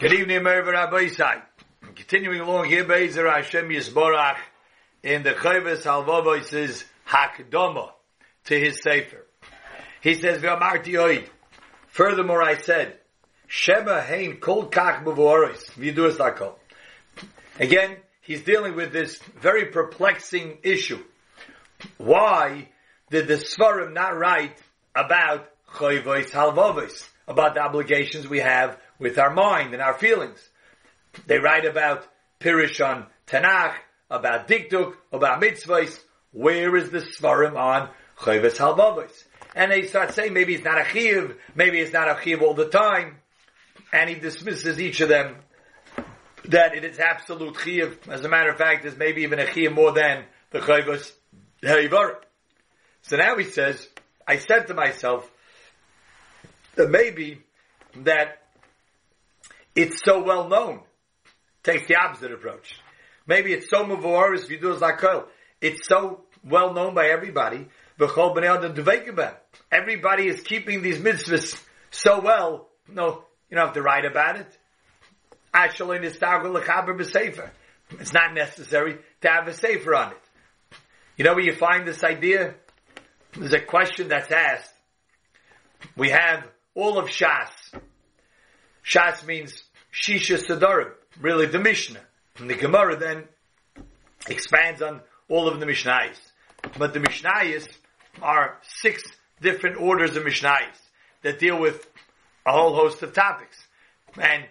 Good evening, Merva Rabbi Isai. Continuing along here, Be'ezer Hashem Yisborach, in the Chavis Halvavos says Hakdoma to his Sefer. He says, V'amarti oid. Furthermore, I said, Sheba hein kol kach muvoris, v'yiduas lakol. Again, he's dealing with this very perplexing issue. Why did the Svarim not write about Chayvos Halvavos, about the obligations we have with our mind and our feelings. They write about Pirish on Tanakh, about Dikduk, about mitzvahs. Where is the Svarim on Chayvus Halvavos? And they start saying maybe it's not a chiv, maybe it's not a chiv all the time. And he dismisses each of them that it is absolute chiv. As a matter of fact, there's maybe even a chiv more than the Chayvus Harivar. So now he says, I said to myself that maybe that it's so well known. Takes the opposite approach. Maybe it's so mavor as vidur zakol. It's so well known by everybody. Everybody is keeping these mitzvahs so well. No, you don't have to write about it. Actually, it's not necessary to have a sefer on it. You know where you find this idea? There's a question that's asked. We have all of Shas. Shas means Shisha Sadarim, really the Mishnah. And the Gemara then expands on all of the Mishnayos. But the Mishnayos are six different orders of Mishnayos that deal with a whole host of topics. And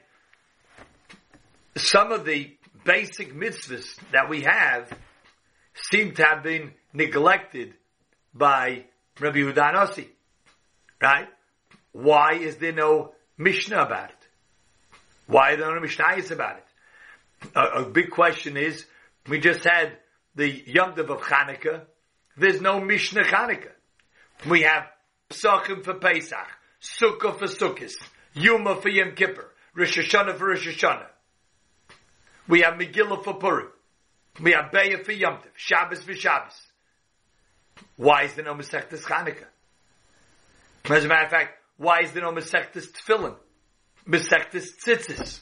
some of the basic mitzvahs that we have seem to have been neglected by Rabbi Udanasi. Right? Why is there no Mishnah about it? Why are there no Mishnayos about it? A, a, big question is, we just had the Yom Tov of Chanukah. There's no Mishnah Chanukah. We have Pesachim for Pesach, Sukkah for Sukkot, Yuma for Yom Kippur, Rosh Hashanah for Rosh Hashanah. We have Megillah for Purim. We have Be'ah for Yom Tov, Shabbos for Shabbos. Why is there no Masechtas Chanukah? As a matter of fact, why is there no Masechtas Tefillin? Masechtas Tzitzis?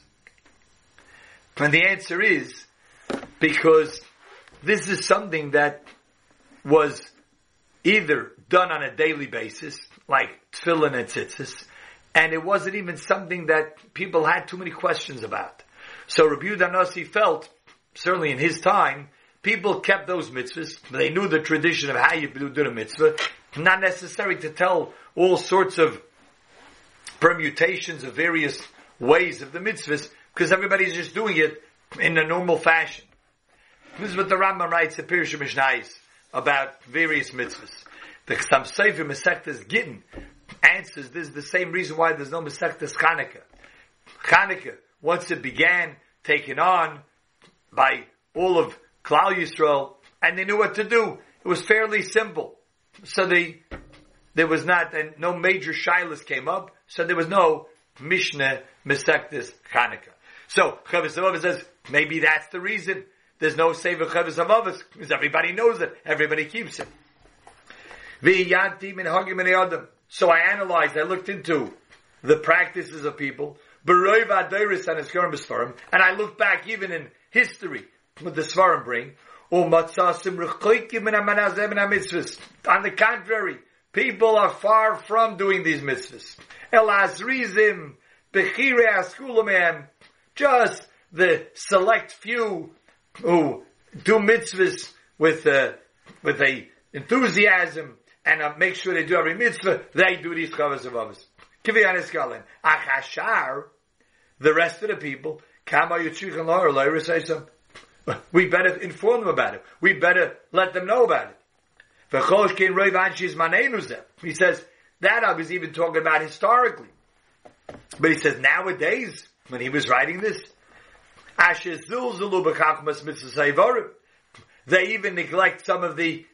And the answer is because this is something that was either done on a daily basis, like tefillin and tzitzis, and it wasn't even something that people had too many questions about. So Rabbi Danasi felt, certainly in his time, people kept those mitzvahs. They knew the tradition of how you do the mitzvah. Not necessary to tell all sorts of permutations of various ways of the mitzvahs because everybody's just doing it in a normal fashion. This is what the Rambam writes in Pirush Mishnayis about various mitzvahs. The Chassam Sofer Masechtas Gittin answers this is the same reason why there's no Masechtas Chanukah. Chanukah, once it began, taken on by all of Klal Yisrael, and they knew what to do. It was fairly simple. So they, there was not, and no major shilas came up, so there was no Mishnah Mesechtes Chanukah. So Chavis says maybe that's the reason there's no Sefer Chavis Avavas because everybody knows it, everybody keeps it. So I analyzed, I looked into the practices of people, and I looked back even in history what the Svarim bring. On the contrary, people are far from doing these mitzvahs. Elazrizim, Bechire Askulamam, just the select few who do mitzvahs with a, with a enthusiasm and uh, make sure they do every mitzvah, they do these chavas of others. Kiviyanis Achashar, the rest of the people, Kama Yitzchik and some. We better inform them about it. We better let them know about it. He says, that I was even talking about historically. But he says nowadays, when he was writing this, they even neglect some of the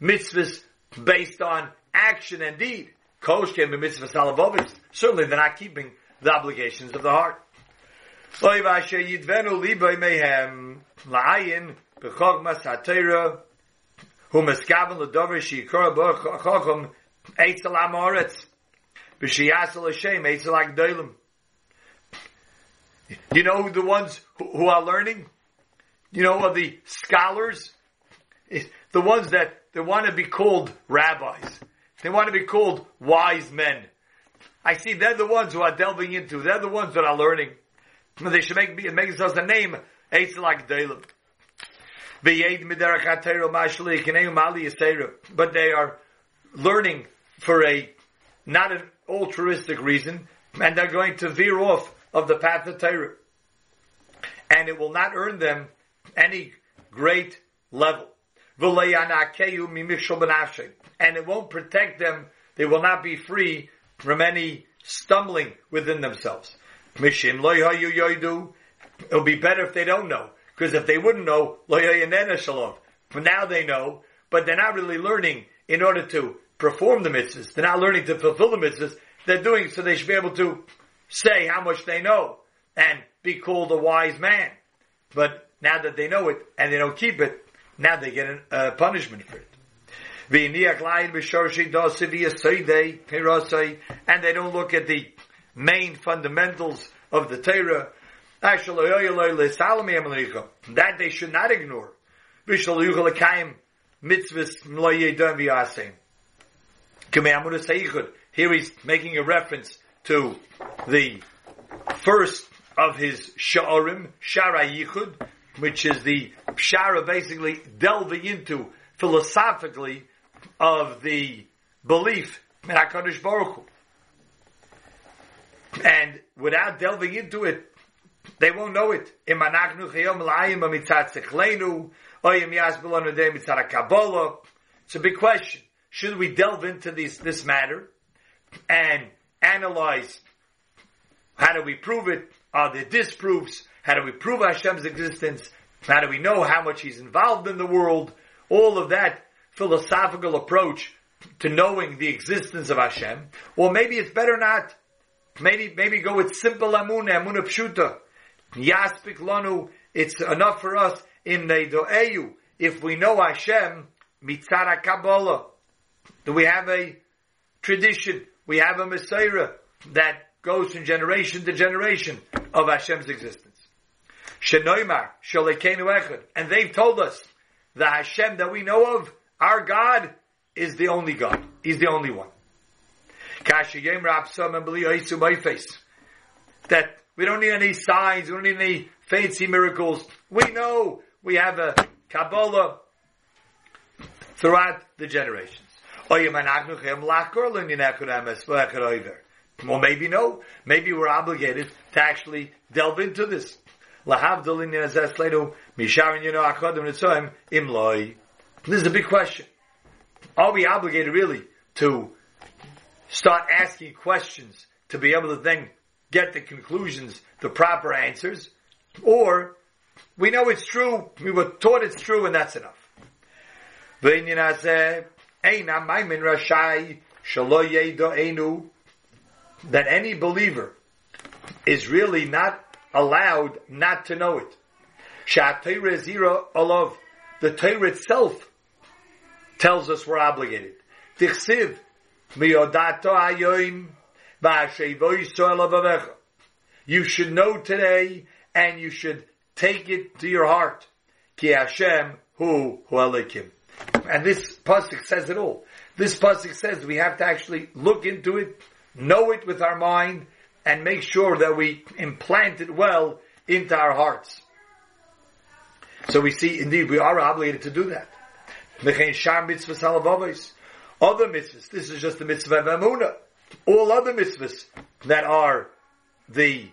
mitzvahs based on action and deed. Certainly they're not keeping the obligations of the heart. Who meskaven l'dover shikora b'chacham eitzel amoretz b'shiyasel Hashem eitzel agdolim. You know the ones who are learning? You know the scholars? The ones that they want to be called rabbis. They want to be called wise men. I see they're the ones who are delving into, they're the ones that are learning. They should make, make themselves a name, like Dalim. But they are learning for a, not an altruistic reason, and they're going to veer off of the path of Torah. And it will not earn them any great level. And it won't protect them, they will not be free from any stumbling within themselves. It'll be better if they don't know. Because if they wouldn't know, but now they know, but they're not really learning in order to perform the mitzvahs. They're not learning to fulfill the mitzvahs. They're doing so they should be able to say how much they know and be called a wise man. But now that they know it and they don't keep it, now they get a punishment for it. And they don't look at the main fundamentals of the Torah. That they should not ignore. Here he's making a reference to the first of his Sha'arim, Shara Yichud, which is the Shara basically delving into philosophically of the belief in Baruch Hu. And without delving into it, they won't know it. It's a big question. Should we delve into this, this matter and analyze how do we prove it? Are there disproofs? How do we prove Hashem's existence? How do we know how much He's involved in the world? All of that philosophical approach to knowing the existence of Hashem. Or maybe it's better not. Maybe, maybe go with simple amun, amun pshuta. Yaspik lanu, it's enough for us in the do'eyu. If we know Hashem, mitzara kabbalah. Do we have a tradition? We have a mesorah that goes from generation to generation of Hashem's existence. Shenoimar, Shalekenu Echad. And they've told us the Hashem that we know of, our God, is the only God. He's the only one. That we don't need any signs, we don't need any fancy miracles. We know we have a Kabbalah throughout the generations. Or maybe no. Maybe we're obligated to actually delve into this. This is a big question. Are we obligated really to start asking questions to be able to then get the conclusions, the proper answers? Or we know it's true, we were taught it's true and that's enough. That any believer is really not allowed not to know it. The Torah itself tells us we're obligated. You should know today and you should take it to your heart. Ki Hashem hu hu And this pasuk says it all. This pasuk says we have to actually look into it, know it with our mind, and make sure that we implant it well into our hearts. So we see, indeed, we are obligated to do that. Other mitzvahs, this is just the mitzvah of Amunah. All other mitzvahs that are the,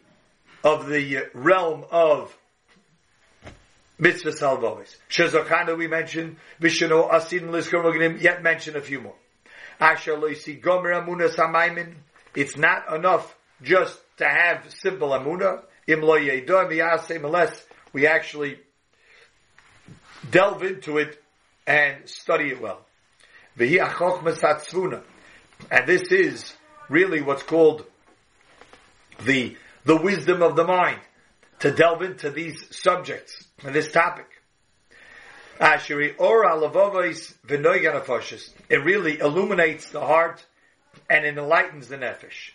of the realm of mitzvah salvovis. Shazakana we mentioned, Vishnu Asin going to yet mention a few more. Asher Loisi Gomer Amunah Samaimin, it's not enough just to have simple amuna. Im lo unless we actually delve into it and study it well. And this is really what's called the, the wisdom of the mind to delve into these subjects and this topic. It really illuminates the heart and it enlightens the nefesh.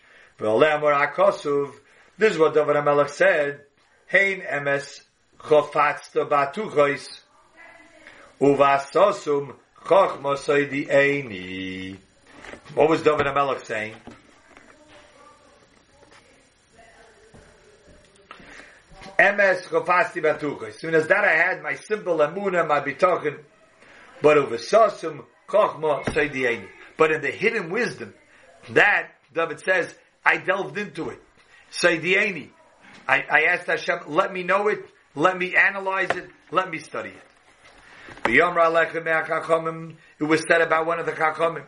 This is what David HaMelech said hein emes chofatzta batuchois uvasosum chochmosoi di eini. What was David HaMelech saying? Emes chofasti batuchois. As soon as that I had my simple emuna, my bitochen, but uvasosum chochma soy di eini. But in the hidden wisdom, that, David says, I delved into it. Saidieni. I, I asked Hashem, let me know it, let me analyze it, let me study it. It was said about one of the Chachamim,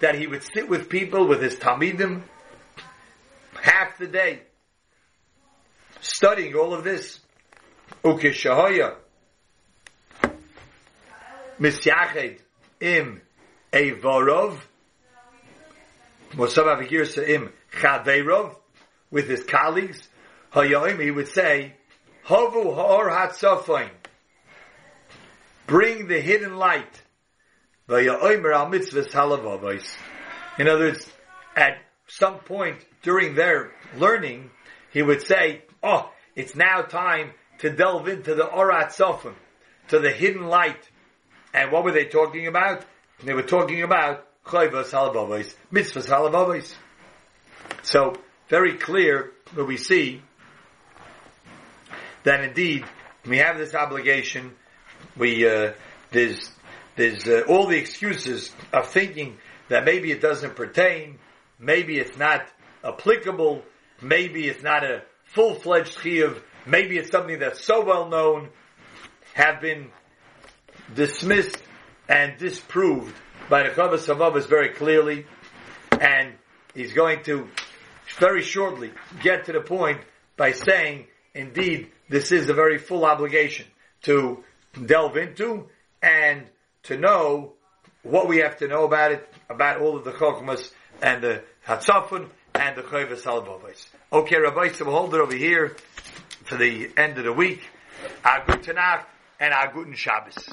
that he would sit with people, with his Talmidim, half the day, studying all of this. Ukeshahoya, misyached im evorov, Mosava Vigirsa im chaverov, with his colleagues, hayoim, he would say, Hovu ha'or hatzofain, bring the hidden light. In other words, at some point during their learning, he would say, oh, it's now time to delve into the Orat Sofim, to the hidden light and what were they talking about? They were talking about chayvas halabavos, mitzvahs halabavos. So very clear where we see that indeed we have this obligation. We uh, there's there's uh, all the excuses of thinking that maybe it doesn't pertain, maybe it's not applicable, maybe it's not a full fledged chiyuv, maybe it's something that's so well known, have been dismissed and disproved by the Chavas Havavas very clearly, and he's going to very shortly get to the point by saying, indeed, this is a very full obligation to delve into and to know what we have to know about it, about all of the Chokmas and the Hatzafun and the Chavas Halvavas. Okay, Rabbi, so we'll hold it over here for the end of the week. Good Tanakh and our Shabbos.